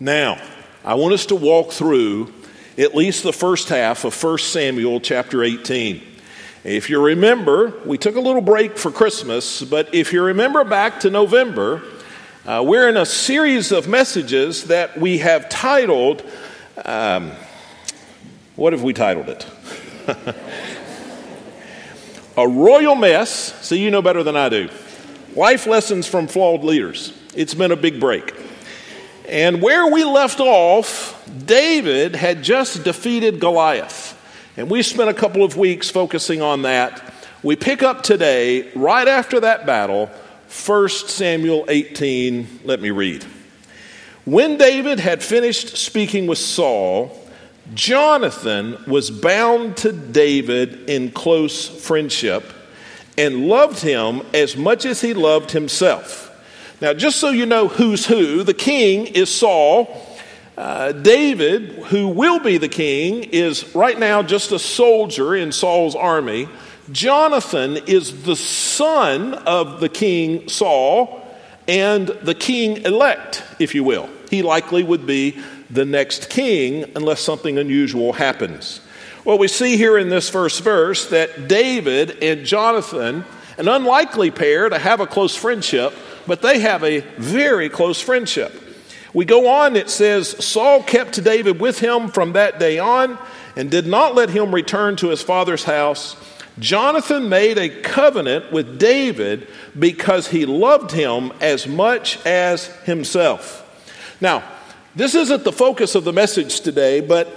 Now, I want us to walk through at least the first half of 1 Samuel chapter 18. If you remember, we took a little break for Christmas, but if you remember back to November, uh, we're in a series of messages that we have titled, um, what have we titled it? a Royal Mess. See, you know better than I do. Life Lessons from Flawed Leaders. It's been a big break. And where we left off, David had just defeated Goliath. And we spent a couple of weeks focusing on that. We pick up today, right after that battle, 1 Samuel 18. Let me read. When David had finished speaking with Saul, Jonathan was bound to David in close friendship and loved him as much as he loved himself. Now, just so you know who's who, the king is Saul. Uh, David, who will be the king, is right now just a soldier in Saul's army. Jonathan is the son of the king Saul and the king elect, if you will. He likely would be the next king unless something unusual happens. Well, we see here in this first verse that David and Jonathan, an unlikely pair to have a close friendship, but they have a very close friendship. We go on, it says, Saul kept David with him from that day on and did not let him return to his father's house. Jonathan made a covenant with David because he loved him as much as himself. Now, this isn't the focus of the message today, but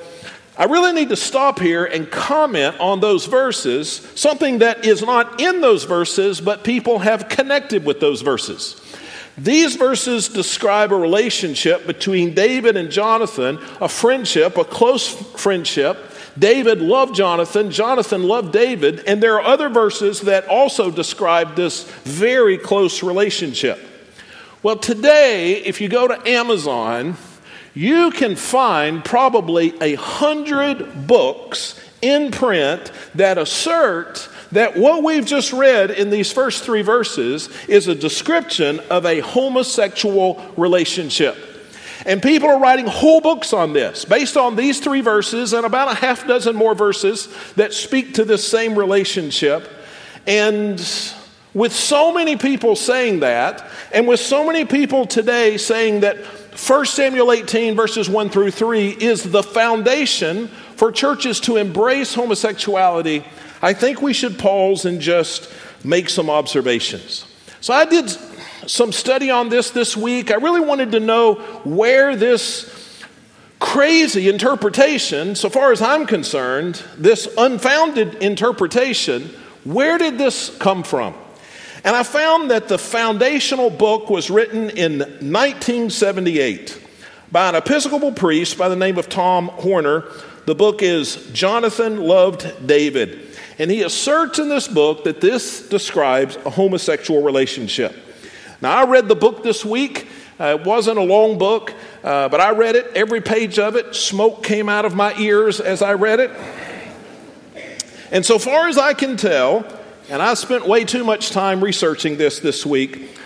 I really need to stop here and comment on those verses, something that is not in those verses, but people have connected with those verses. These verses describe a relationship between David and Jonathan, a friendship, a close friendship. David loved Jonathan, Jonathan loved David, and there are other verses that also describe this very close relationship. Well, today, if you go to Amazon, you can find probably a hundred books in print that assert that what we've just read in these first three verses is a description of a homosexual relationship. And people are writing whole books on this based on these three verses and about a half dozen more verses that speak to this same relationship. And with so many people saying that, and with so many people today saying that 1 Samuel 18, verses 1 through 3, is the foundation for churches to embrace homosexuality, I think we should pause and just make some observations. So I did some study on this this week. I really wanted to know where this crazy interpretation, so far as I'm concerned, this unfounded interpretation, where did this come from? And I found that the foundational book was written in 1978 by an Episcopal priest by the name of Tom Horner the book is Jonathan Loved David. And he asserts in this book that this describes a homosexual relationship. Now, I read the book this week. Uh, it wasn't a long book, uh, but I read it, every page of it. Smoke came out of my ears as I read it. And so far as I can tell, and I spent way too much time researching this this week,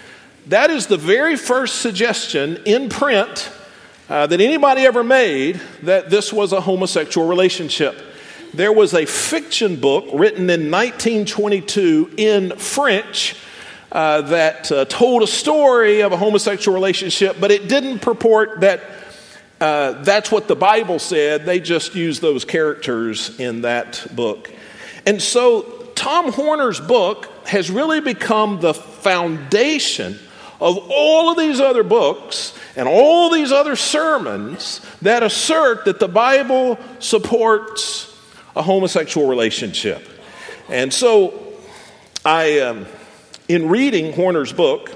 that is the very first suggestion in print uh, that anybody ever made that this was a homosexual relationship. There was a fiction book written in 1922 in French uh, that uh, told a story of a homosexual relationship, but it didn't purport that uh, that's what the Bible said. They just used those characters in that book. And so Tom Horner's book has really become the foundation of all of these other books and all these other sermons that assert that the Bible supports a homosexual relationship. And so, I, um, in reading Horner's book,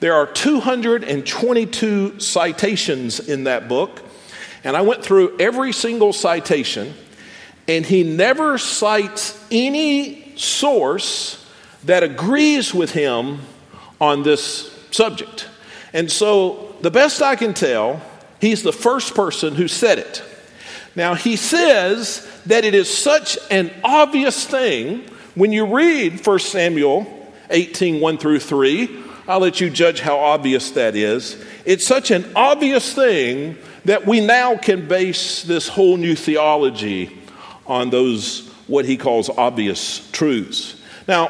there are 222 citations in that book, and I went through every single citation, and he never cites any source that agrees with him on this subject. And so, the best I can tell, he's the first person who said it. Now, he says that it is such an obvious thing when you read 1 Samuel 18 1 through 3. I'll let you judge how obvious that is. It's such an obvious thing that we now can base this whole new theology on those, what he calls obvious truths. Now,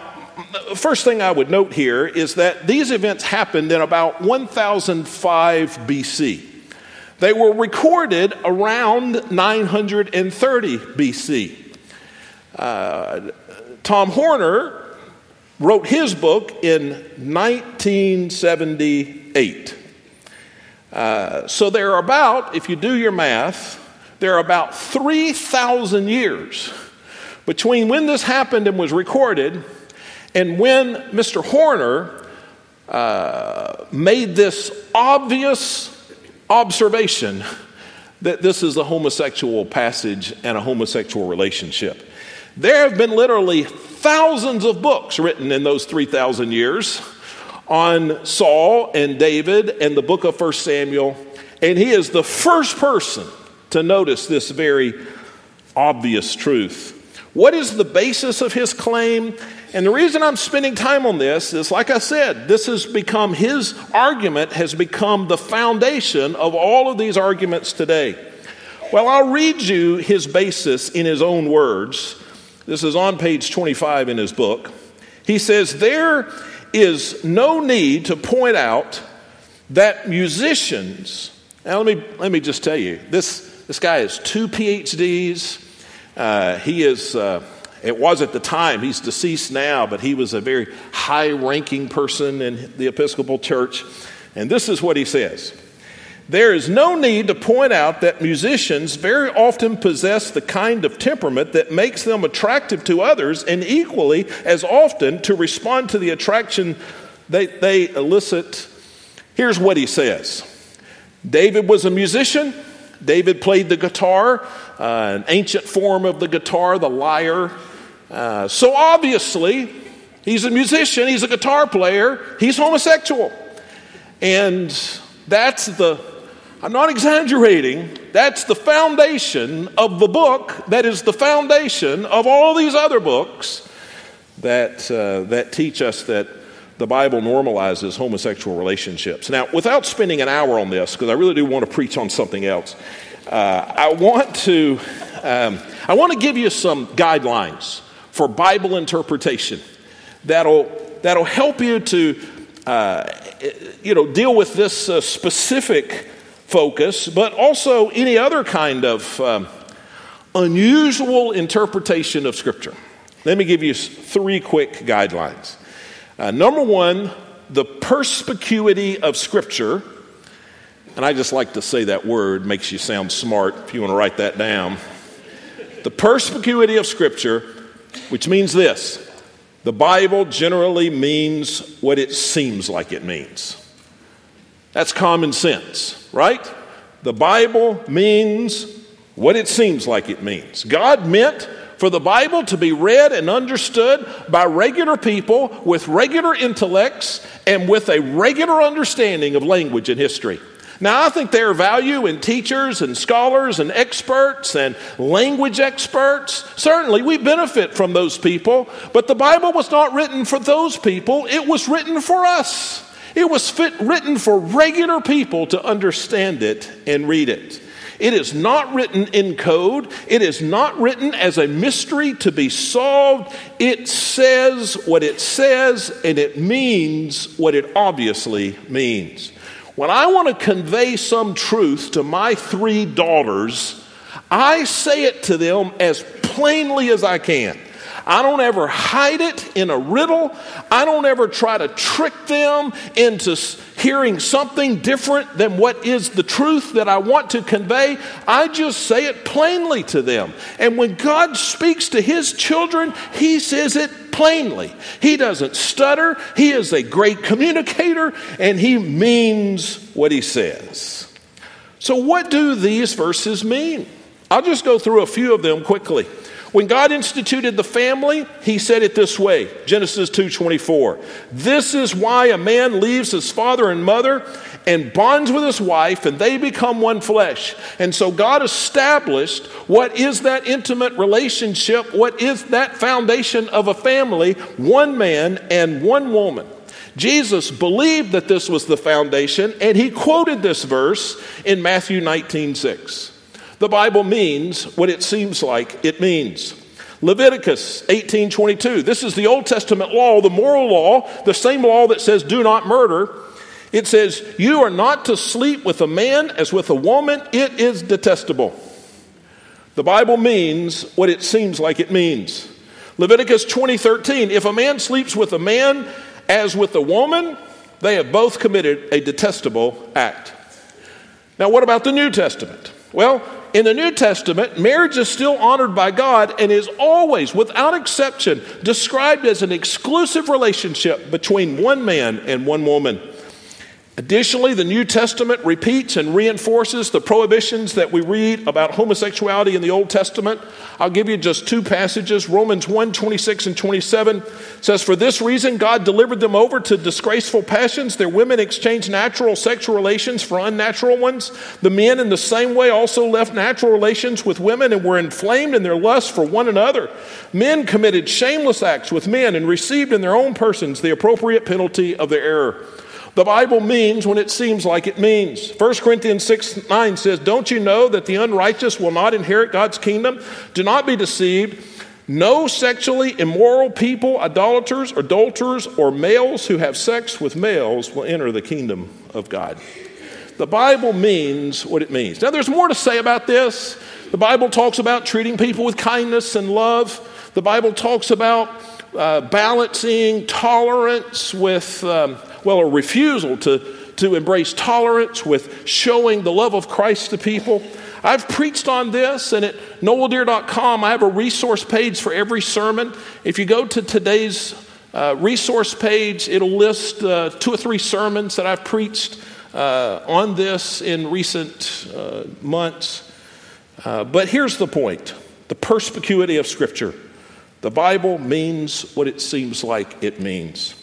first thing I would note here is that these events happened in about 1005 BC. They were recorded around 930 BC. Uh, Tom Horner wrote his book in 1978. Uh, so there are about, if you do your math, there are about 3,000 years between when this happened and was recorded and when Mr. Horner uh, made this obvious observation that this is a homosexual passage and a homosexual relationship. There have been literally thousands of books written in those 3,000 years on Saul and David and the book of 1 Samuel, and he is the first person to notice this very obvious truth. What is the basis of his claim? And the reason I'm spending time on this is, like I said, this has become his argument, has become the foundation of all of these arguments today. Well, I'll read you his basis in his own words. This is on page 25 in his book. He says, There is no need to point out that musicians, now let me, let me just tell you, this, this guy has two PhDs. Uh, he is. Uh, it was at the time, he's deceased now, but he was a very high ranking person in the Episcopal Church. And this is what he says There is no need to point out that musicians very often possess the kind of temperament that makes them attractive to others, and equally as often to respond to the attraction they, they elicit. Here's what he says David was a musician. David played the guitar, uh, an ancient form of the guitar, the lyre. Uh, so obviously, he's a musician, he's a guitar player, he's homosexual. And that's the, I'm not exaggerating, that's the foundation of the book that is the foundation of all these other books that, uh, that teach us that the Bible normalizes homosexual relationships. Now, without spending an hour on this, because I really do want to preach on something else, uh, I want to um, I want to give you some guidelines for Bible interpretation that'll, that'll help you to uh, you know, deal with this uh, specific focus, but also any other kind of um, unusual interpretation of Scripture. Let me give you three quick guidelines. Uh, number one, the perspicuity of Scripture. And I just like to say that word, makes you sound smart if you want to write that down. The perspicuity of Scripture which means this the Bible generally means what it seems like it means. That's common sense, right? The Bible means what it seems like it means. God meant for the Bible to be read and understood by regular people with regular intellects and with a regular understanding of language and history. Now, I think there are value in teachers and scholars and experts and language experts. Certainly, we benefit from those people, but the Bible was not written for those people, it was written for us. It was fit, written for regular people to understand it and read it. It is not written in code. It is not written as a mystery to be solved. It says what it says and it means what it obviously means. When I want to convey some truth to my three daughters, I say it to them as plainly as I can. I don't ever hide it in a riddle. I don't ever try to trick them into hearing something different than what is the truth that I want to convey. I just say it plainly to them. And when God speaks to his children, he says it plainly. He doesn't stutter, he is a great communicator, and he means what he says. So, what do these verses mean? I'll just go through a few of them quickly. When God instituted the family, he said it this way Genesis 2:24. This is why a man leaves his father and mother and bonds with his wife, and they become one flesh. And so God established what is that intimate relationship, what is that foundation of a family, one man and one woman. Jesus believed that this was the foundation, and he quoted this verse in Matthew 19 6. The Bible means what it seems like it means. Leviticus 18:22. This is the Old Testament law, the moral law, the same law that says do not murder. It says, "You are not to sleep with a man as with a woman; it is detestable." The Bible means what it seems like it means. Leviticus 20:13, if a man sleeps with a man as with a woman, they have both committed a detestable act. Now, what about the New Testament? Well, in the New Testament, marriage is still honored by God and is always, without exception, described as an exclusive relationship between one man and one woman. Additionally, the New Testament repeats and reinforces the prohibitions that we read about homosexuality in the Old Testament. I'll give you just two passages. Romans 1 26 and 27 says, For this reason, God delivered them over to disgraceful passions. Their women exchanged natural sexual relations for unnatural ones. The men, in the same way, also left natural relations with women and were inflamed in their lust for one another. Men committed shameless acts with men and received in their own persons the appropriate penalty of their error. The Bible means when it seems like it means. 1 Corinthians 6 9 says, Don't you know that the unrighteous will not inherit God's kingdom? Do not be deceived. No sexually immoral people, idolaters, adulterers, or males who have sex with males will enter the kingdom of God. The Bible means what it means. Now, there's more to say about this. The Bible talks about treating people with kindness and love. The Bible talks about uh, balancing tolerance with. Um, well, a refusal to, to embrace tolerance with showing the love of Christ to people. I've preached on this, and at noeldeer.com, I have a resource page for every sermon. If you go to today's uh, resource page, it'll list uh, two or three sermons that I've preached uh, on this in recent uh, months. Uh, but here's the point the perspicuity of Scripture. The Bible means what it seems like it means.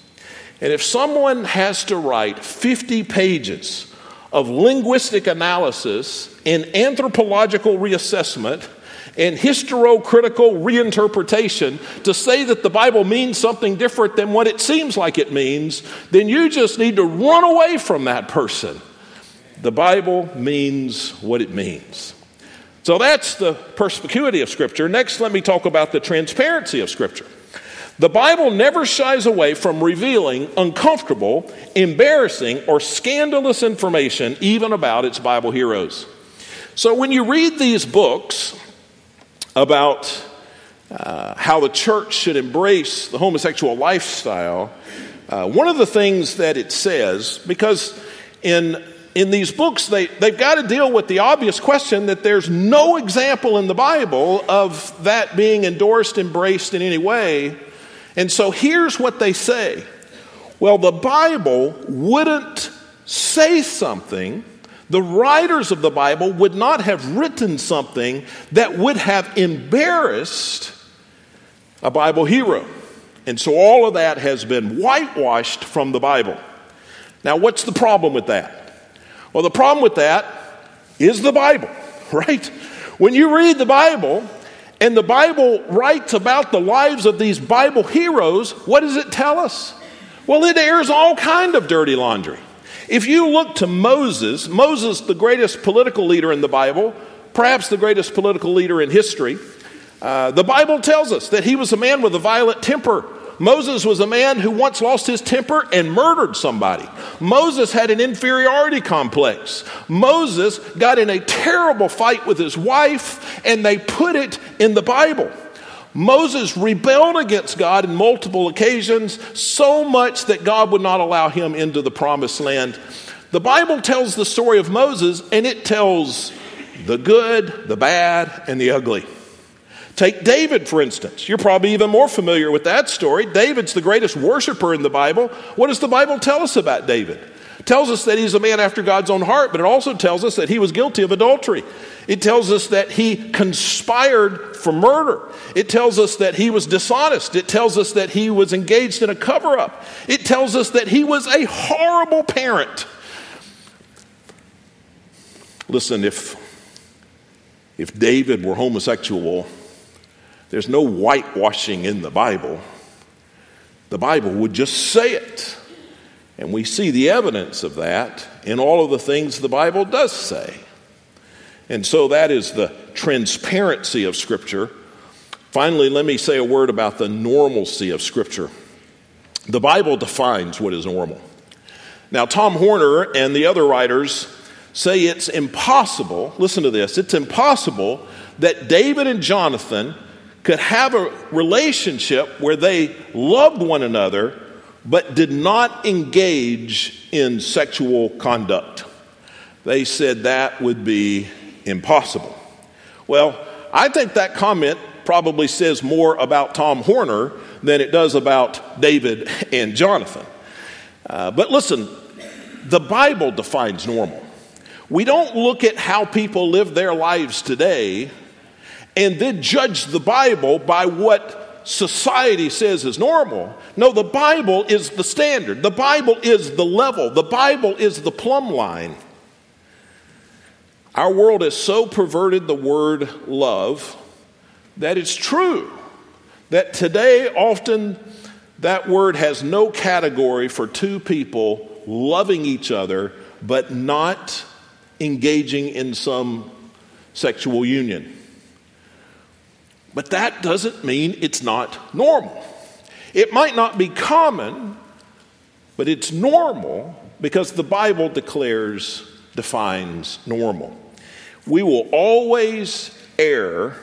And if someone has to write 50 pages of linguistic analysis and anthropological reassessment and historiocritical reinterpretation to say that the Bible means something different than what it seems like it means, then you just need to run away from that person. The Bible means what it means. So that's the perspicuity of Scripture. Next, let me talk about the transparency of Scripture. The Bible never shies away from revealing uncomfortable, embarrassing, or scandalous information, even about its Bible heroes. So when you read these books about uh, how the church should embrace the homosexual lifestyle, uh, one of the things that it says, because in in these books, they, they've got to deal with the obvious question that there's no example in the Bible of that being endorsed, embraced in any way. And so here's what they say Well, the Bible wouldn't say something, the writers of the Bible would not have written something that would have embarrassed a Bible hero. And so all of that has been whitewashed from the Bible. Now, what's the problem with that? Well, the problem with that is the Bible, right? When you read the Bible, and the Bible writes about the lives of these Bible heroes, what does it tell us? Well, it airs all kind of dirty laundry. If you look to Moses, Moses, the greatest political leader in the Bible, perhaps the greatest political leader in history, uh, the Bible tells us that he was a man with a violent temper Moses was a man who once lost his temper and murdered somebody. Moses had an inferiority complex. Moses got in a terrible fight with his wife, and they put it in the Bible. Moses rebelled against God in multiple occasions, so much that God would not allow him into the promised land. The Bible tells the story of Moses, and it tells the good, the bad, and the ugly. Take David, for instance. You're probably even more familiar with that story. David's the greatest worshiper in the Bible. What does the Bible tell us about David? It tells us that he's a man after God's own heart, but it also tells us that he was guilty of adultery. It tells us that he conspired for murder. It tells us that he was dishonest. It tells us that he was engaged in a cover up. It tells us that he was a horrible parent. Listen, if, if David were homosexual, there's no whitewashing in the Bible. The Bible would just say it. And we see the evidence of that in all of the things the Bible does say. And so that is the transparency of Scripture. Finally, let me say a word about the normalcy of Scripture. The Bible defines what is normal. Now, Tom Horner and the other writers say it's impossible, listen to this, it's impossible that David and Jonathan could have a relationship where they loved one another but did not engage in sexual conduct. They said that would be impossible. Well, I think that comment probably says more about Tom Horner than it does about David and Jonathan. Uh, but listen, the Bible defines normal. We don't look at how people live their lives today and then judge the Bible by what society says is normal. No, the Bible is the standard, the Bible is the level, the Bible is the plumb line. Our world has so perverted the word love that it's true that today often that word has no category for two people loving each other but not engaging in some sexual union. But that doesn't mean it's not normal. It might not be common, but it's normal because the Bible declares, defines normal. We will always err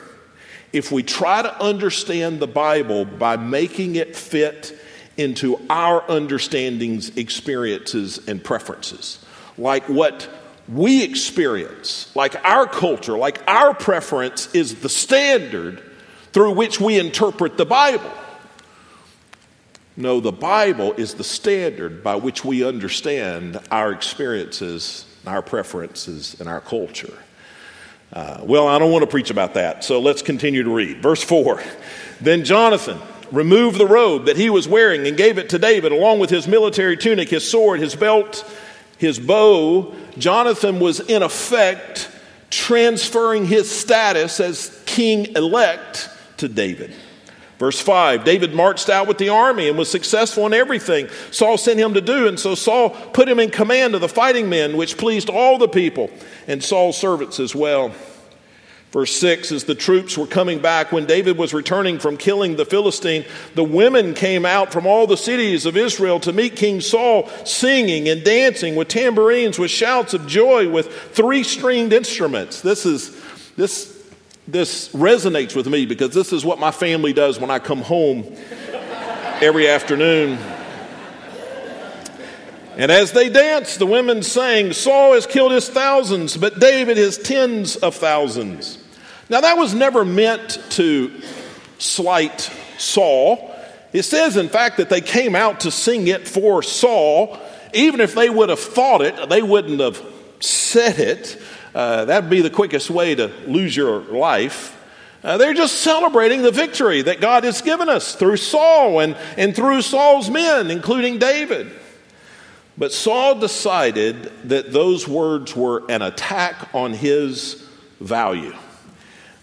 if we try to understand the Bible by making it fit into our understandings, experiences, and preferences. Like what we experience, like our culture, like our preference is the standard through which we interpret the Bible. No, the Bible is the standard by which we understand our experiences, our preferences, and our culture. Uh, well, I don't want to preach about that, so let's continue to read. Verse 4 Then Jonathan removed the robe that he was wearing and gave it to David, along with his military tunic, his sword, his belt, his bow. Jonathan was, in effect, transferring his status as king elect to David. Verse 5 David marched out with the army and was successful in everything Saul sent him to do. And so Saul put him in command of the fighting men, which pleased all the people and Saul's servants as well. Verse 6 As the troops were coming back, when David was returning from killing the Philistine, the women came out from all the cities of Israel to meet King Saul, singing and dancing with tambourines, with shouts of joy, with three stringed instruments. This is. This this resonates with me because this is what my family does when I come home every afternoon. And as they danced, the women sang, Saul has killed his thousands, but David his tens of thousands. Now, that was never meant to slight Saul. It says, in fact, that they came out to sing it for Saul. Even if they would have thought it, they wouldn't have said it. Uh, that'd be the quickest way to lose your life. Uh, they're just celebrating the victory that God has given us through Saul and, and through Saul's men, including David. But Saul decided that those words were an attack on his value.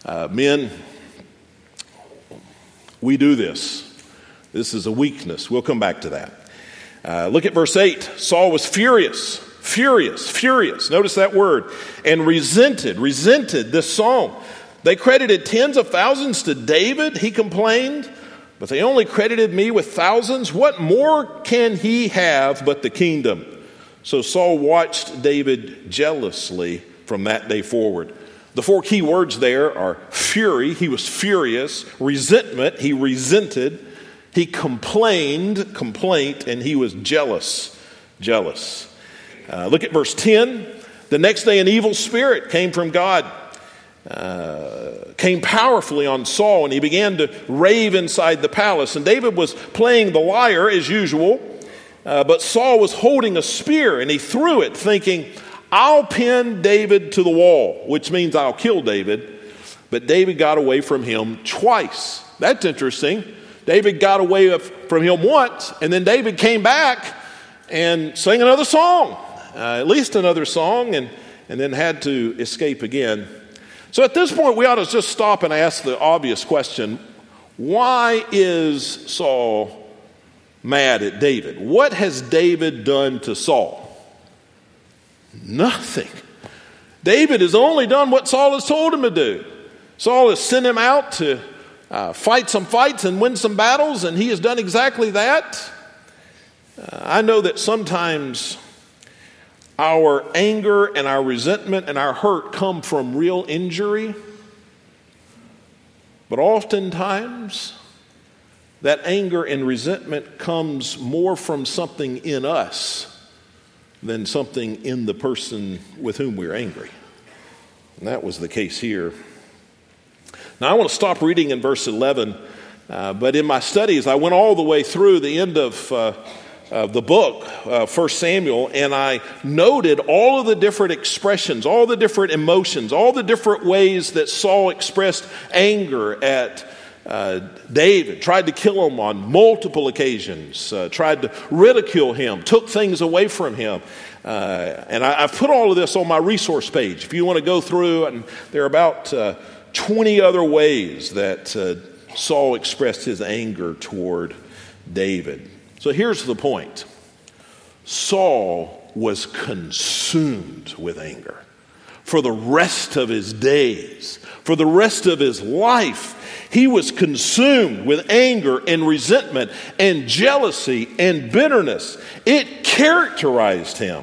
Uh, men, we do this. This is a weakness. We'll come back to that. Uh, look at verse 8. Saul was furious furious, furious. Notice that word. And resented, resented this song. They credited tens of thousands to David, he complained, but they only credited me with thousands. What more can he have but the kingdom? So Saul watched David jealously from that day forward. The four key words there are fury, he was furious, resentment, he resented, he complained, complaint, and he was jealous, jealous. Uh, look at verse 10. The next day, an evil spirit came from God, uh, came powerfully on Saul, and he began to rave inside the palace. And David was playing the lyre as usual, uh, but Saul was holding a spear, and he threw it, thinking, I'll pin David to the wall, which means I'll kill David. But David got away from him twice. That's interesting. David got away from him once, and then David came back and sang another song uh, at least another song, and, and then had to escape again. So at this point, we ought to just stop and ask the obvious question why is Saul mad at David. What has David done to Saul? Nothing. David has only done what Saul has told him to do. Saul has sent him out to uh, fight some fights and win some battles, and he has done exactly that. Uh, I know that sometimes our anger and our resentment and our hurt come from real injury, but oftentimes that anger and resentment comes more from something in us than something in the person with whom we're angry. And that was the case here. Now, I want to stop reading in verse 11, uh, but in my studies, I went all the way through the end of. Uh, uh, the book, uh, 1 Samuel, and I noted all of the different expressions, all the different emotions, all the different ways that Saul expressed anger at uh, David, tried to kill him on multiple occasions, uh, tried to ridicule him, took things away from him. Uh, and I, have put all of this on my resource page. If you want to go through, and there are about uh, 20 other ways that uh, Saul expressed his anger toward David. So here's the point Saul was consumed with anger for the rest of his days, for the rest of his life. He was consumed with anger and resentment and jealousy and bitterness. It characterized him.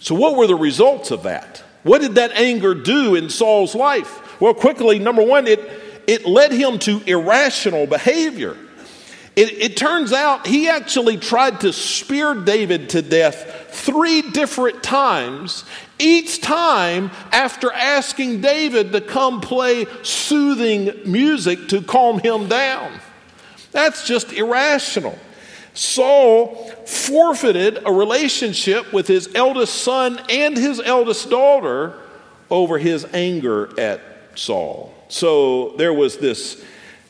So, what were the results of that? What did that anger do in Saul's life? Well, quickly, number one, it, it led him to irrational behavior. It, it, turns out he actually tried to spear David to death three different times, each time after asking David to come play soothing music to calm him down. That's just irrational. Saul forfeited a relationship with his eldest son and his eldest daughter over his anger at Saul. So there was this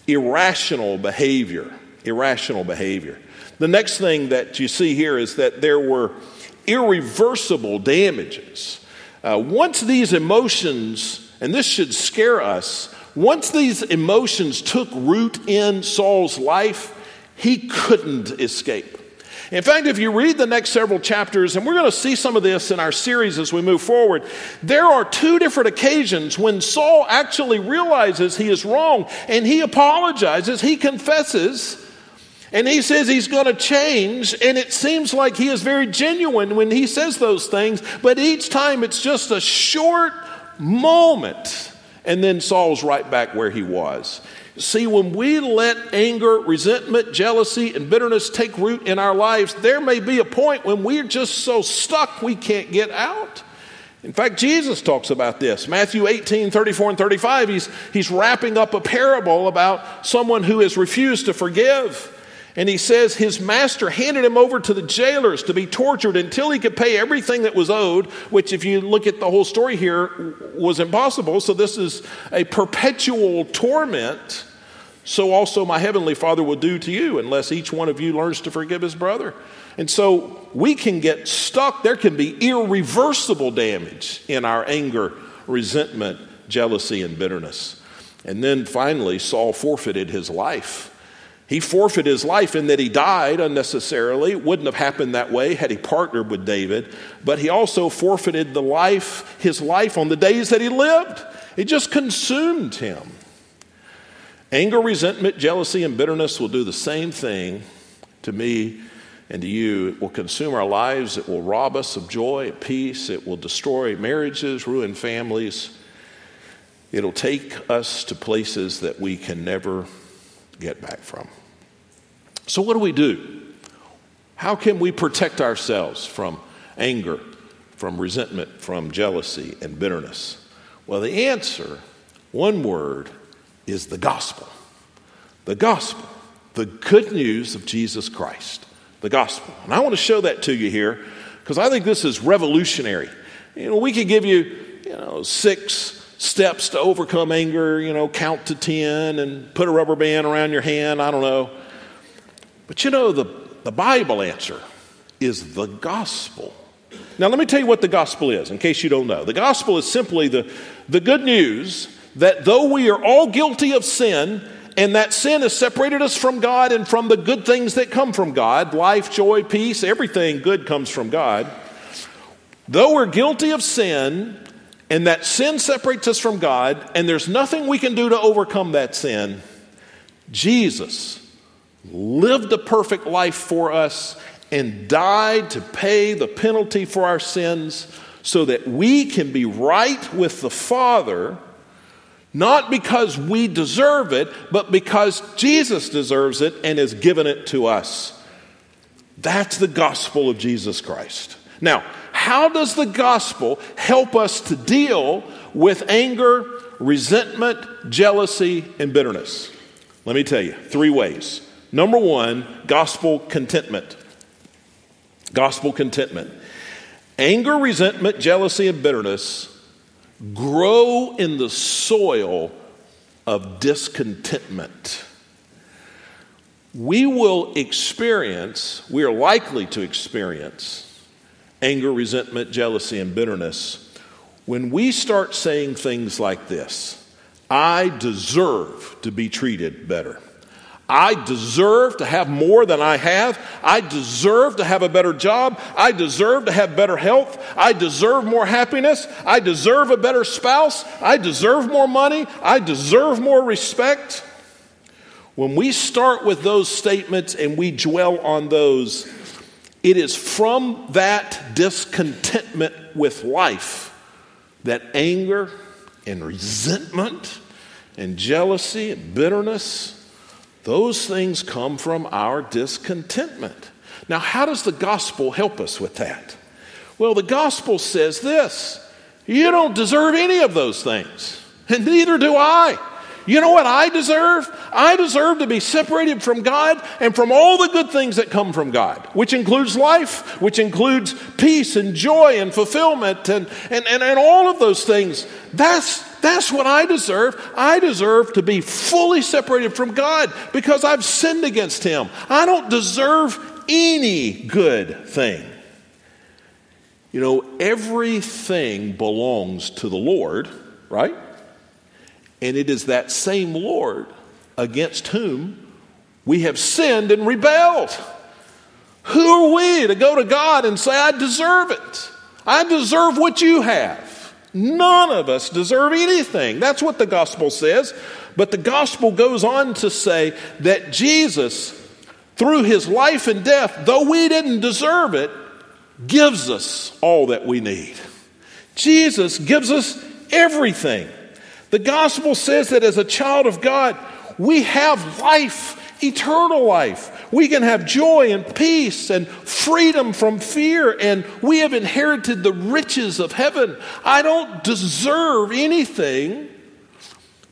irrational behavior irrational behavior. The next thing that you see here is that there were irreversible damages. Uh, once these emotions, and this should scare us, once these emotions took root in Saul's life, he couldn't escape. In fact, if you read the next several chapters, and we're going to see some of this in our series as we move forward, there are two different occasions when Saul actually realizes he is wrong and he apologizes, he confesses, and he says he's going to change, and it seems like he is very genuine when he says those things, but each time it's just a short moment, and then Saul's right back where he was. See, when we let anger, resentment, jealousy, and bitterness take root in our lives, there may be a point when we're just so stuck we can't get out. In fact, Jesus talks about this. Matthew 18, 34 and 35, he's, he's wrapping up a parable about someone who has refused to forgive. And he says his master handed him over to the jailers to be tortured until he could pay everything that was owed, which, if you look at the whole story here, was impossible. So, this is a perpetual torment. So, also, my heavenly Father will do to you unless each one of you learns to forgive his brother. And so, we can get stuck. There can be irreversible damage in our anger, resentment, jealousy, and bitterness. And then finally, Saul forfeited his life he forfeited his life in that he died unnecessarily. It wouldn't have happened that way had he partnered with David, but he also forfeited the life, his life on the days that he lived. It just consumed him. Anger, resentment, jealousy, and bitterness will do the same thing to me and to you. It will consume our lives, it will rob us of joy, peace, it will destroy marriages, ruin families. It'll take us to places that we can never get back from. So, what do we do? How can we protect ourselves from anger, from resentment, from jealousy and bitterness? Well, the answer, one word, is the gospel. The gospel, the good news of Jesus Christ. The gospel. And I want to show that to you here because I think this is revolutionary. You know, we could give you, you know, six steps to overcome anger, you know, count to 10 and put a rubber band around your hand, I don't know. But you know, the, the Bible answer is the gospel. Now, let me tell you what the gospel is, in case you don't know. The gospel is simply the, the good news that though we are all guilty of sin and that sin has separated us from God and from the good things that come from God life, joy, peace, everything good comes from God. Though we're guilty of sin, and that sin separates us from God, and there's nothing we can do to overcome that sin, Jesus lived a perfect life for us and died to pay the penalty for our sins so that we can be right with the Father, not because we deserve it, but because Jesus deserves it and has given it to us. That's the gospel of Jesus Christ. Now, how does the gospel help us to deal with anger, resentment, jealousy, and bitterness? Let me tell you three ways. Number one, gospel contentment. Gospel contentment. Anger, resentment, jealousy, and bitterness grow in the soil of discontentment. We will experience, we are likely to experience anger, resentment, jealousy, and bitterness when we start saying things like this I deserve to be treated better. I deserve to have more than I have. I deserve to have a better job. I deserve to have better health. I deserve more happiness. I deserve a better spouse. I deserve more money. I deserve more respect. When we start with those statements and we dwell on those, it is from that discontentment with life that anger and resentment and jealousy and bitterness those things come from our discontentment. Now, how does the gospel help us with that? Well, the gospel says this you don't deserve any of those things, and neither do I. You know what I deserve? I deserve to be separated from God and from all the good things that come from God, which includes life, which includes peace and joy and fulfillment and, and, and, and all of those things. That's, that's what I deserve. I deserve to be fully separated from God because I've sinned against Him. I don't deserve any good thing. You know, everything belongs to the Lord, right? And it is that same Lord against whom we have sinned and rebelled. Who are we to go to God and say, I deserve it? I deserve what you have. None of us deserve anything. That's what the gospel says. But the gospel goes on to say that Jesus, through his life and death, though we didn't deserve it, gives us all that we need. Jesus gives us everything. The gospel says that as a child of God, we have life, eternal life. We can have joy and peace and freedom from fear, and we have inherited the riches of heaven. I don't deserve anything,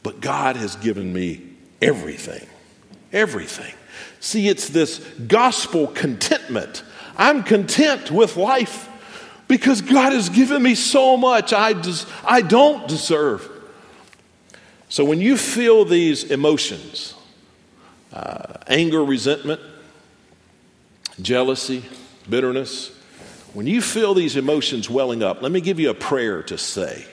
but God has given me everything. Everything. See, it's this gospel contentment. I'm content with life because God has given me so much I, des- I don't deserve. So when you feel these emotions, uh, anger, resentment, jealousy, bitterness, when you feel these emotions welling up, let me give you a prayer to say.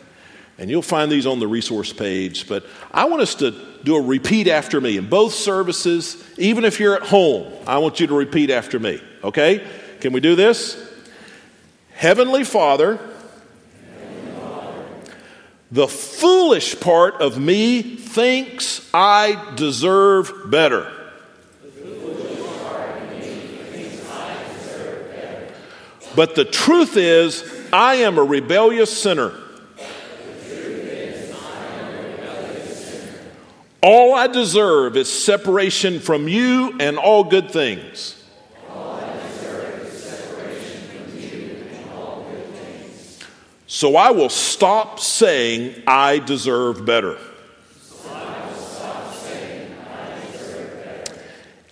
And you'll find these on the resource page. But I want us to do a repeat after me in both services. Even if you're at home, I want you to repeat after me. Okay? Can we do this? Heavenly Father, the foolish part of me thinks I deserve better. But the truth is, I am a rebellious sinner. All I deserve is separation from you and all good things. So I will stop saying I deserve better.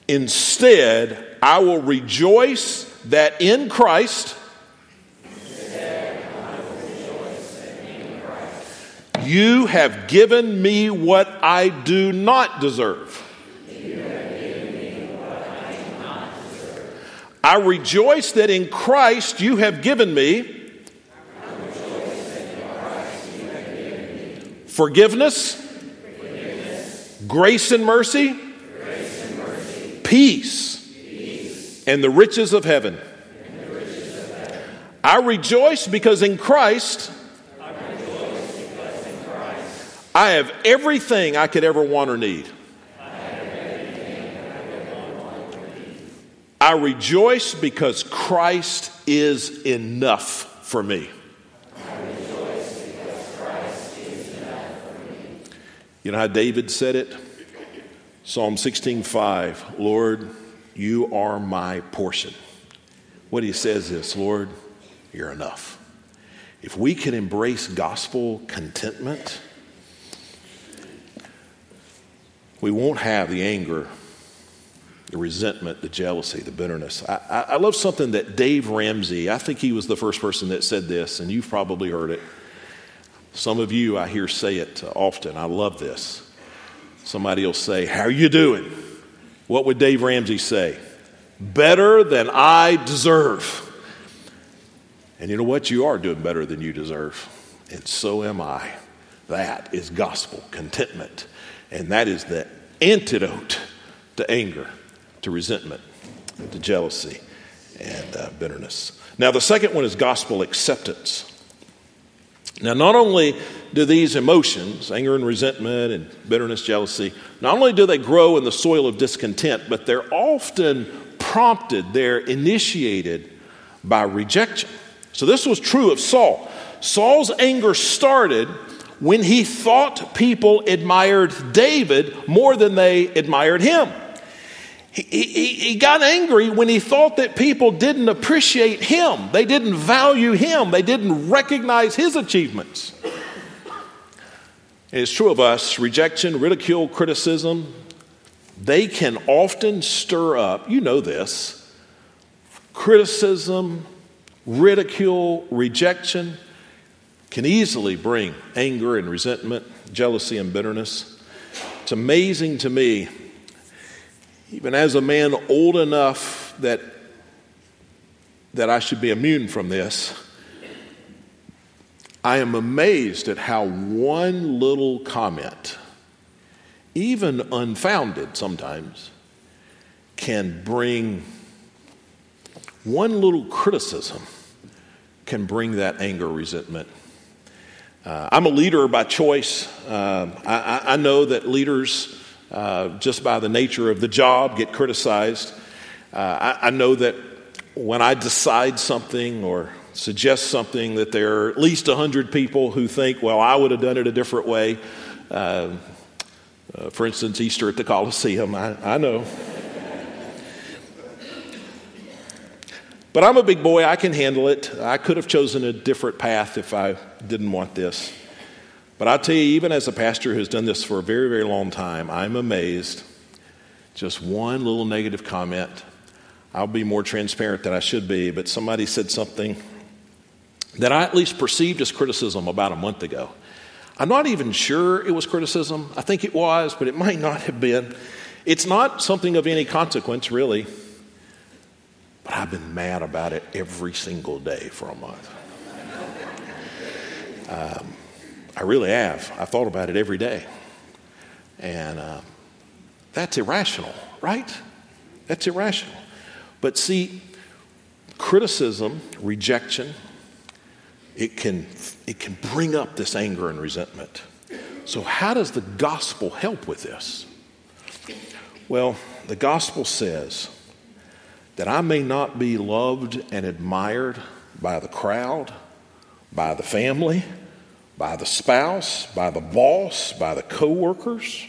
Instead, I will rejoice that in Christ, you have given me what I do not deserve. I rejoice that in Christ you have given me Forgiveness, grace and mercy, grace and mercy peace, peace, and the riches of heaven. I rejoice because in Christ I have everything I could ever want or need. I rejoice because Christ is enough for me. You know how David said it? Psalm 16:5, Lord, you are my portion. What he says is, Lord, you're enough. If we can embrace gospel contentment, we won't have the anger, the resentment, the jealousy, the bitterness. I, I, I love something that Dave Ramsey, I think he was the first person that said this, and you've probably heard it. Some of you I hear say it often. I love this. Somebody will say, How are you doing? What would Dave Ramsey say? Better than I deserve. And you know what? You are doing better than you deserve. And so am I. That is gospel contentment. And that is the antidote to anger, to resentment, to jealousy, and uh, bitterness. Now, the second one is gospel acceptance. Now, not only do these emotions, anger and resentment and bitterness, jealousy, not only do they grow in the soil of discontent, but they're often prompted, they're initiated by rejection. So, this was true of Saul. Saul's anger started when he thought people admired David more than they admired him. He, he, he, got angry when he thought that people didn't appreciate him. They didn't value him. They didn't recognize his achievements. It's true of us rejection, ridicule, criticism, they can often stir up, you know this, criticism, ridicule, rejection can easily bring anger and resentment, jealousy and bitterness. It's amazing to me even as a man old enough that, that I should be immune from this, I am amazed at how one little comment, even unfounded sometimes, can bring one little criticism can bring that anger, resentment. Uh, I'm a leader by choice. Uh, I, I know that leaders uh, just by the nature of the job, get criticized. Uh, I, I, know that when I decide something or suggest something, that there are at least 100 people who think, well, I would have done it a different way. Uh, uh for instance, Easter at the Coliseum, I, I know. But I'm a big boy, I can handle it. I could have chosen a different path if I didn't want this. But I tell you, even as a pastor who's done this for a very, very long time, I'm amazed. Just one little negative comment. I'll be more transparent than I should be, but somebody said something that I at least perceived as criticism about a month ago. I'm not even sure it was criticism. I think it was, but it might not have been. It's not something of any consequence, really. But I've been mad about it every single day for a month. Um, I really have. I thought about it every day. And uh, that's irrational, right? That's irrational. But see, criticism, rejection, it can, it can bring up this anger and resentment. So, how does the gospel help with this? Well, the gospel says that I may not be loved and admired by the crowd, by the family, by the spouse, by the boss, by the coworkers.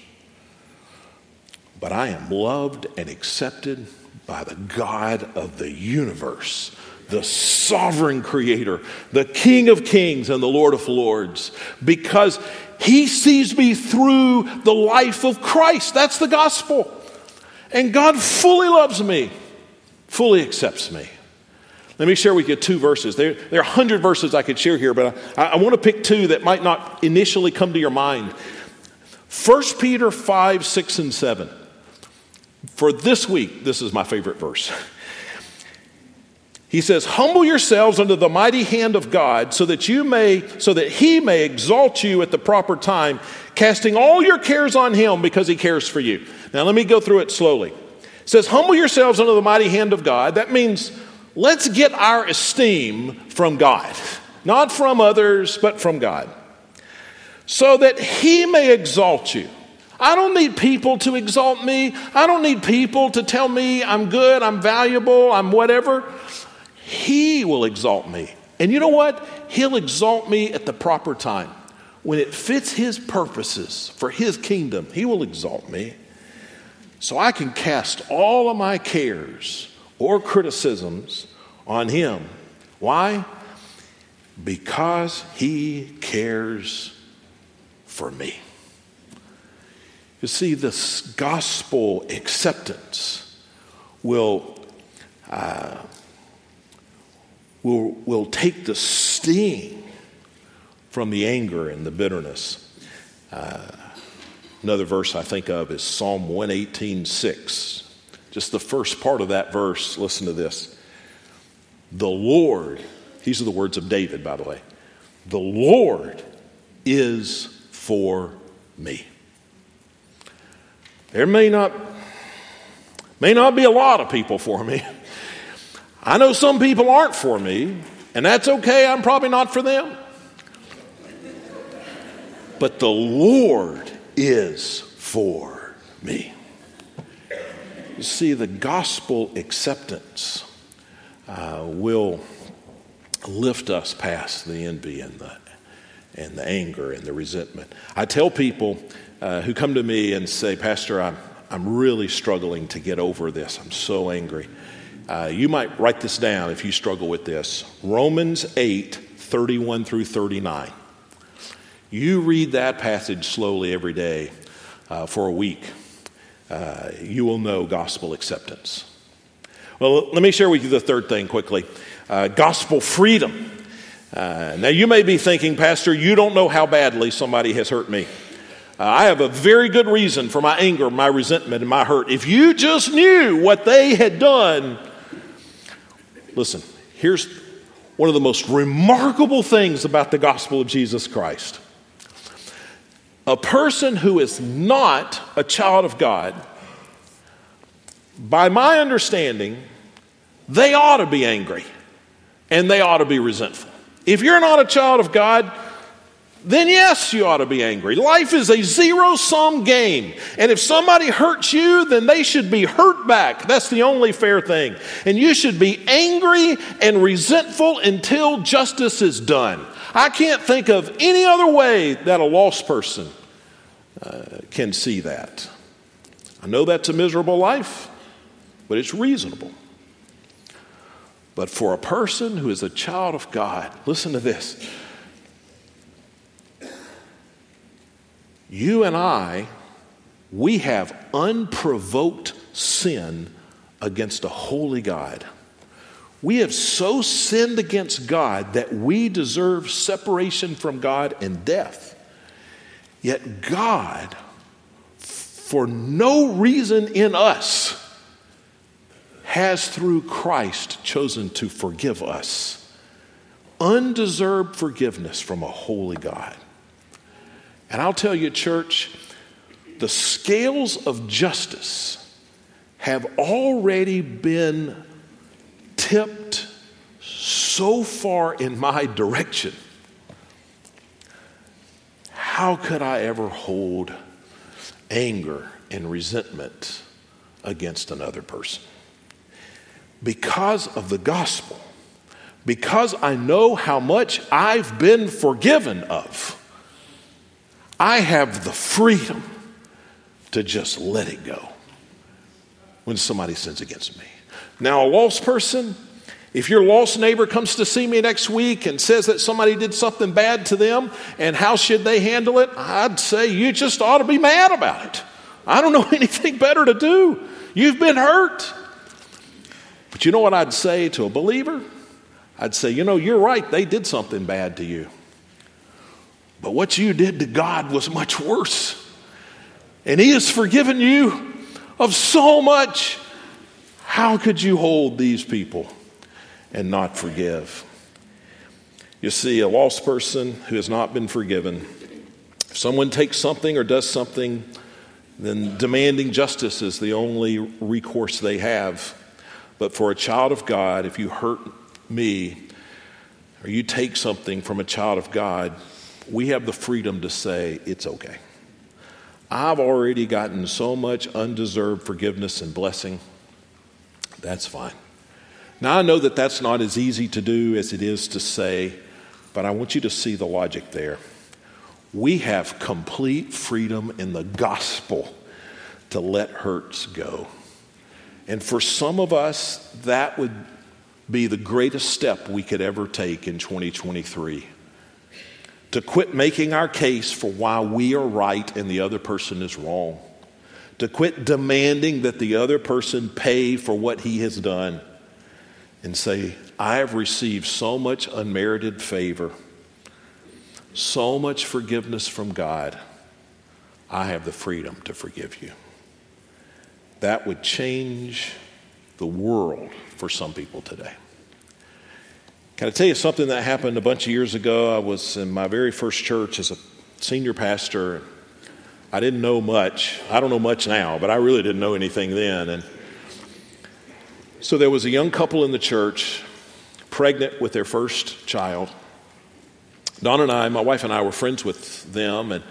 But I am loved and accepted by the God of the universe, the sovereign creator, the King of kings and the Lord of lords, because he sees me through the life of Christ. That's the gospel. And God fully loves me, fully accepts me. Let me share with you two verses. There, there are 100 verses I could share here, but I, I want to pick two that might not initially come to your mind. 1 Peter 5, 6, and 7. For this week, this is my favorite verse. He says, "Humble yourselves under the mighty hand of God, so that you may so that he may exalt you at the proper time, casting all your cares on him because he cares for you." Now let me go through it slowly. It says, "Humble yourselves under the mighty hand of God." That means let's get our esteem from God, not from others, but from God. So that he may exalt you. I don't need people to exalt me. I don't need people to tell me I'm good, I'm valuable, I'm whatever. He will exalt me. And you know what? He'll exalt me at the proper time. When it fits His purposes for His kingdom, He will exalt me. So I can cast all of my cares or criticisms on Him. Why? Because He cares for me. You see, this gospel acceptance will. Uh, will, will take the sting from the anger and the bitterness. Uh, another verse I think of is Psalm 118 6. Just the first part of that verse, listen to this. The Lord, these are the words of David, by the way. The Lord is for me. There may not, may not be a lot of people for me. I know some people aren't for me, and that's okay. I'm probably not for them. But the Lord is for me. You see, the gospel acceptance uh, will lift us past the envy and the, and the anger and the resentment. I tell people uh, who come to me and say, Pastor, I'm, I'm really struggling to get over this. I'm so angry. Uh, you might write this down if you struggle with this Romans 8 31 through 39. You read that passage slowly every day uh, for a week. Uh, you will know gospel acceptance. Well, let me share with you the third thing quickly uh, gospel freedom. Uh, now, you may be thinking, Pastor, you don't know how badly somebody has hurt me. Uh, I have a very good reason for my anger, my resentment, and my hurt. If you just knew what they had done, Listen, here's one of the most remarkable things about the gospel of Jesus Christ. A person who is not a child of God, by my understanding, they ought to be angry and they ought to be resentful. If you're not a child of God, then yes, you ought to be angry. Life is a zero sum game. And if somebody hurts you, then they should be hurt back. That's the only fair thing. And you should be angry and resentful until justice is done. I can't think of any other way that a lost person uh, can see that. I know that's a miserable life, but it's reasonable. But for a person who is a child of God, listen to this you and I, we have unprovoked sin against a holy God. We have so sinned against God that we deserve separation from God and death. Yet God, for no reason in us, has through Christ chosen to forgive us. Undeserved forgiveness from a holy God. And I'll tell you, church, the scales of justice have already been tipped so far in my direction. How could I ever hold anger and resentment against another person? Because of the gospel, because I know how much I've been forgiven of. I have the freedom to just let it go when somebody sins against me. Now, a lost person, if your lost neighbor comes to see me next week and says that somebody did something bad to them, and how should they handle it? I'd say you just ought to be mad about it. I don't know anything better to do. You've been hurt. But you know what I'd say to a believer? I'd say, you know, you're right, they did something bad to you. But what you did to God was much worse. And He has forgiven you of so much. How could you hold these people and not forgive. You see, a lost person who has not been forgiven, if someone takes something or does something, then demanding justice is the only recourse they have. But for a child of God, if you hurt me or you take something from a child of God, we have the freedom to say, it's okay. I've already gotten so much undeserved forgiveness and blessing. That's fine. Now, I know that that's not as easy to do as it is to say, but I want you to see the logic there. We have complete freedom in the gospel to let hurts go. And for some of us, that would be the greatest step we could ever take in 2023 to quit making our case for why we are right and the other person is wrong, to quit demanding that the other person pay for what he has done, and say, I have received so much unmerited favor, so much forgiveness from God, I have the freedom to forgive you. That would change the world for some people today. Can I tell you something that happened a bunch of years ago? I was in my very first church as a senior pastor. I didn't know much. I don't know much now, but I really didn't know anything then. And so there was a young couple in the church, pregnant with their first child. Dawn and I, my wife and I, were friends with them, and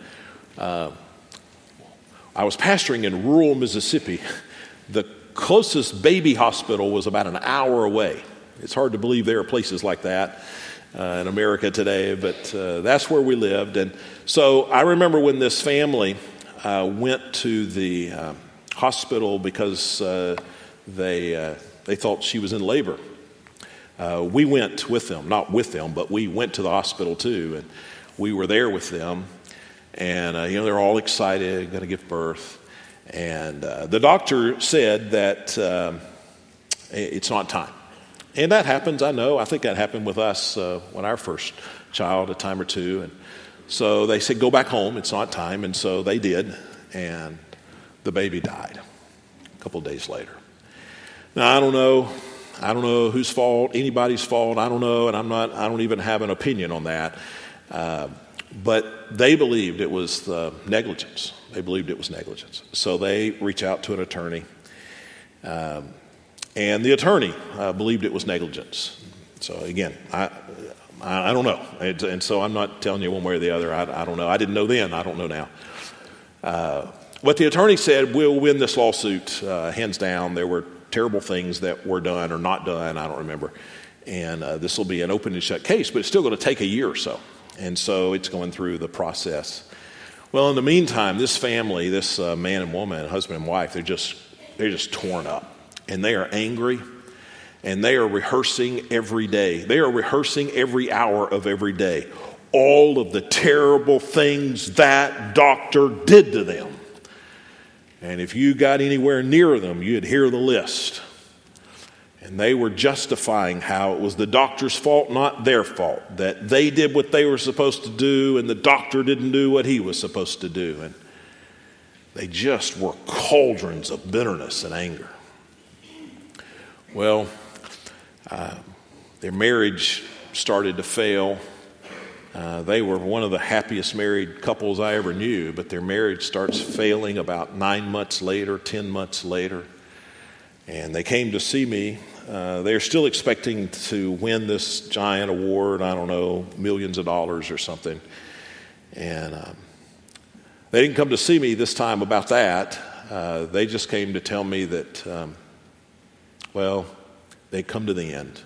uh, I was pastoring in rural Mississippi. The closest baby hospital was about an hour away. It's hard to believe there are places like that uh, in America today, but uh, that's where we lived. And so I remember when this family uh, went to the uh, hospital because uh, they, they thought she was in labor. we went with them, not with them, but we went to the hospital too, and we were there with them. And, you know, they're all excited, going to give birth. And the doctor said that um, it's not time. And that happens, I know. I think that happened with us uh, when our first child, a time or two. And so they said, go back home. It's not time. And so they did. And the baby died a couple days later. Now, I don't know. I don't know whose fault, anybody's fault. I don't know. And I'm not, I don't even have an opinion on that. Uh, but they believed it was the negligence. They believed it was negligence. So they reach out to an attorney. Um, and the attorney uh, believed it was negligence. So again, I, I, don't know. And, and, so I'm not telling you one way or the other. I, I don't know. I didn't know then. I don't know now. Uh, what the attorney said, we'll win this lawsuit uh, hands down. There were terrible things that were done or not done. I don't remember. And uh, this will be an open and shut case, but it's still going to take a year or so. And so it's going through the process. Well, in the meantime, this family, this uh, man and woman, husband and wife, they're just, they're just torn up and they are angry and they are rehearsing every day. They are rehearsing every hour of every day. All of the terrible things that doctor did to them. And if you got anywhere near them, you'd hear the list. And they were justifying how it was the doctor's fault, not their fault, that they did what they were supposed to do and the doctor didn't do what he was supposed to do. And they just were cauldrons of bitterness and anger. Well, uh, their marriage started to fail. Uh, they were one of the happiest married couples I ever knew, but their marriage starts failing about nine months later, 10 months later. And they came to see me. Uh, they're still expecting to win this giant award, I don't know, millions of dollars or something. And um, they didn't come to see me this time about that. Uh, they just came to tell me that. Um, well, they come to the end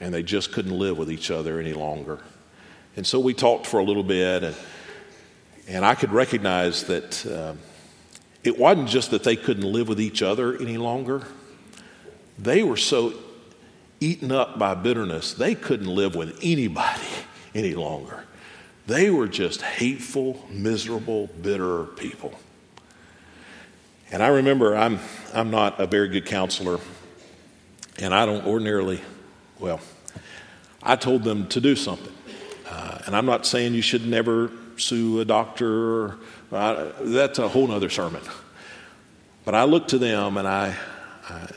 and they just couldn't live with each other any longer. And so we talked for a little bit, and, and I could recognize that uh, it wasn't just that they couldn't live with each other any longer, they were so eaten up by bitterness, they couldn't live with anybody any longer. They were just hateful, miserable, bitter people. And I remember I'm, I'm not a very good counselor. And I don't ordinarily, well, I told them to do something. Uh, and I'm not saying you should never sue a doctor, or, uh, that's a whole other sermon. But I looked to them and I, I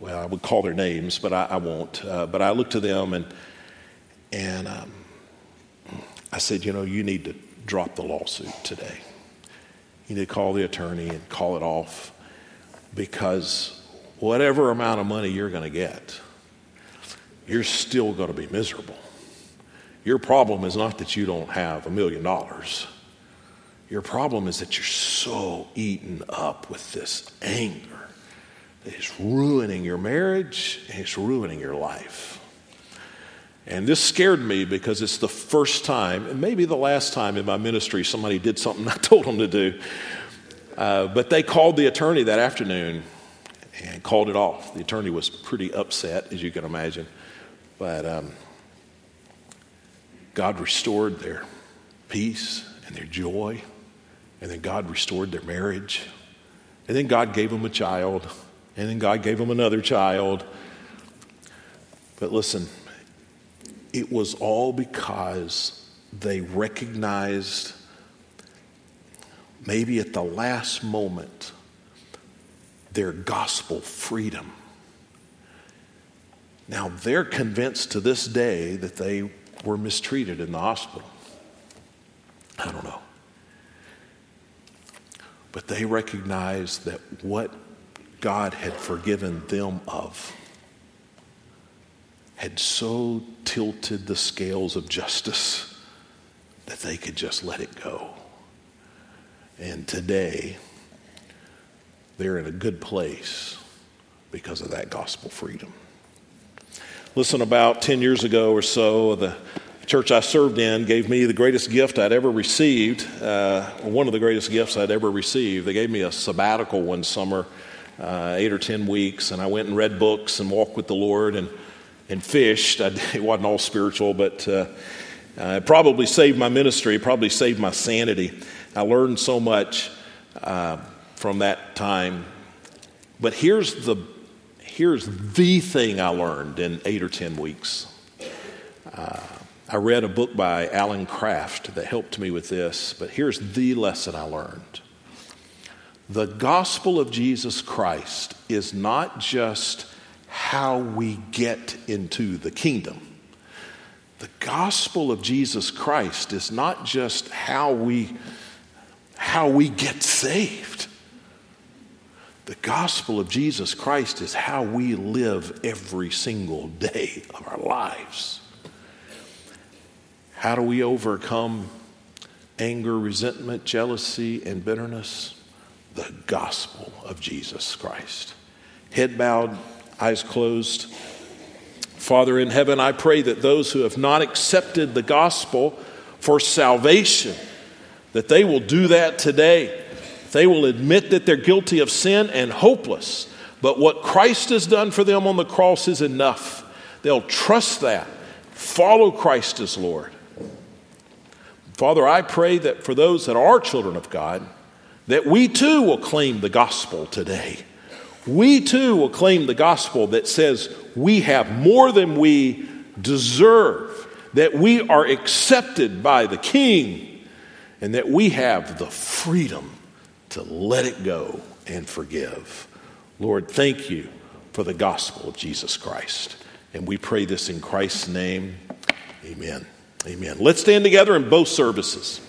well, I would call their names, but I, I won't. Uh, but I looked to them and, and um, I said, you know, you need to drop the lawsuit today. You need to call the attorney and call it off because whatever amount of money you're going to get, you're still going to be miserable. Your problem is not that you don't have a million dollars. Your problem is that you're so eaten up with this anger that it's ruining your marriage and it's ruining your life. And this scared me because it's the first time, and maybe the last time in my ministry, somebody did something I told them to do. Uh, but they called the attorney that afternoon and called it off. The attorney was pretty upset, as you can imagine. But um, God restored their peace and their joy. And then God restored their marriage. And then God gave them a child. And then God gave them another child. But listen, it was all because they recognized, maybe at the last moment, their gospel freedom. Now, they're convinced to this day that they were mistreated in the hospital. I don't know. But they recognized that what God had forgiven them of had so tilted the scales of justice that they could just let it go. And today, they're in a good place because of that gospel freedom. Listen, about 10 years ago or so, the church I served in gave me the greatest gift I'd ever received, uh, one of the greatest gifts I'd ever received. They gave me a sabbatical one summer, uh, eight or 10 weeks, and I went and read books and walked with the Lord and, and fished. I, it wasn't all spiritual, but uh, uh, it probably saved my ministry, probably saved my sanity. I learned so much uh, from that time. But here's the here's the thing I learned in eight or 10 weeks. Uh, I read a book by Alan Kraft that helped me with this, but here's the lesson I learned. The gospel of Jesus Christ is not just how we get into the kingdom. The gospel of Jesus Christ is not just how we how we get saved. The gospel of Jesus Christ is how we live every single day of our lives. How do we overcome anger, resentment, jealousy, and bitterness? The gospel of Jesus Christ. Head bowed, eyes closed. Father in heaven, I pray that those who have not accepted the gospel for salvation, that they will do that today they will admit that they're guilty of sin and hopeless, but what Christ has done for them on the cross is enough. They'll trust that, follow Christ as Lord. Father, I pray that for those that are children of God, that we too will claim the gospel today. We too will claim the gospel that says we have more than we deserve, that we are accepted by the King, and that we have the freedom to let it go and forgive. Lord, thank you for the gospel of Jesus Christ. And we pray this in Christ's name. Amen. Amen. Let's stand together in both services.